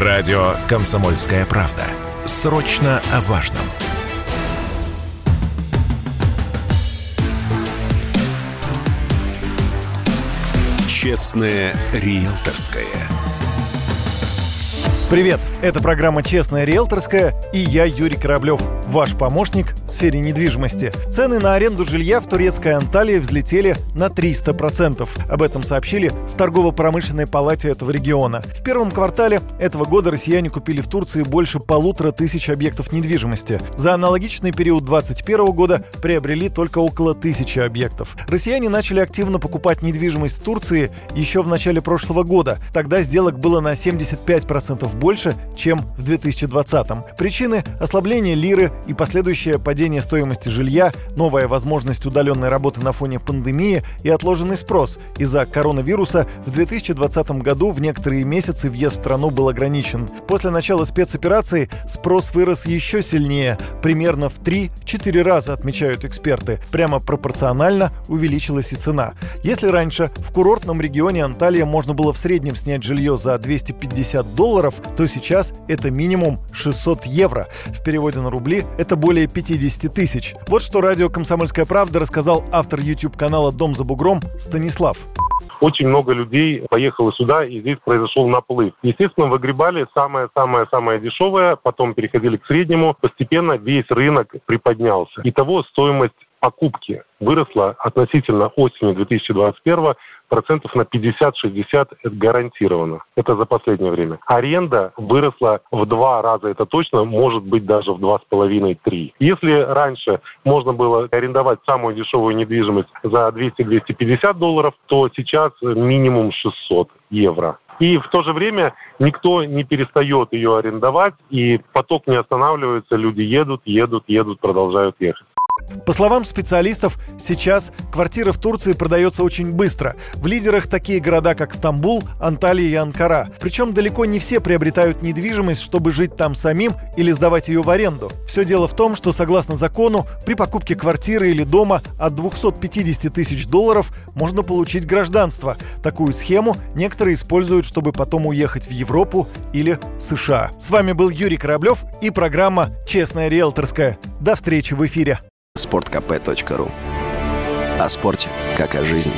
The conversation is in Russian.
Радио «Комсомольская правда». Срочно о важном. Честное риэлторское. Привет! Это программа «Честная риэлторская» и я, Юрий Кораблев, ваш помощник в сфере недвижимости. Цены на аренду жилья в турецкой Анталии взлетели на 300%. Об этом сообщили в торгово-промышленной палате этого региона. В первом квартале этого года россияне купили в Турции больше полутора тысяч объектов недвижимости. За аналогичный период 2021 года приобрели только около тысячи объектов. Россияне начали активно покупать недвижимость в Турции еще в начале прошлого года. Тогда сделок было на 75% больше, чем в 2020-м. Причины – ослабление лиры и последующее падение стоимости жилья, новая возможность удаленной работы на фоне пандемии и отложенный спрос. Из-за коронавируса в 2020 году в некоторые месяцы въезд в страну был ограничен. После начала спецоперации спрос вырос еще сильнее, примерно в 3-4 раза, отмечают эксперты. Прямо пропорционально увеличилась и цена. Если раньше в курортном регионе Анталия можно было в среднем снять жилье за 250 долларов, то сейчас это минимум 600 евро. В переводе на рубли это более 50 тысяч. Вот что радио «Комсомольская правда» рассказал автор YouTube-канала «Дом за бугром» Станислав очень много людей поехало сюда, и здесь произошел наплыв. Естественно, выгребали самое-самое-самое дешевое, потом переходили к среднему. Постепенно весь рынок приподнялся. Итого стоимость покупки выросла относительно осени 2021 процентов на 50-60 это гарантированно. Это за последнее время. Аренда выросла в два раза, это точно, может быть даже в два с половиной-три. Если раньше можно было арендовать самую дешевую недвижимость за 200-250 долларов, то сейчас минимум 600 евро. И в то же время никто не перестает ее арендовать, и поток не останавливается, люди едут, едут, едут, продолжают ехать. По словам специалистов, сейчас квартира в Турции продается очень быстро. В лидерах такие города, как Стамбул, Анталия и Анкара. Причем далеко не все приобретают недвижимость, чтобы жить там самим или сдавать ее в аренду. Все дело в том, что согласно закону, при покупке квартиры или дома от 250 тысяч долларов можно получить гражданство. Такую схему некоторые используют, чтобы потом уехать в Европу или США. С вами был Юрий Кораблев и программа «Честная риэлторская». До встречи в эфире sportkp.ru О спорте, как о жизни.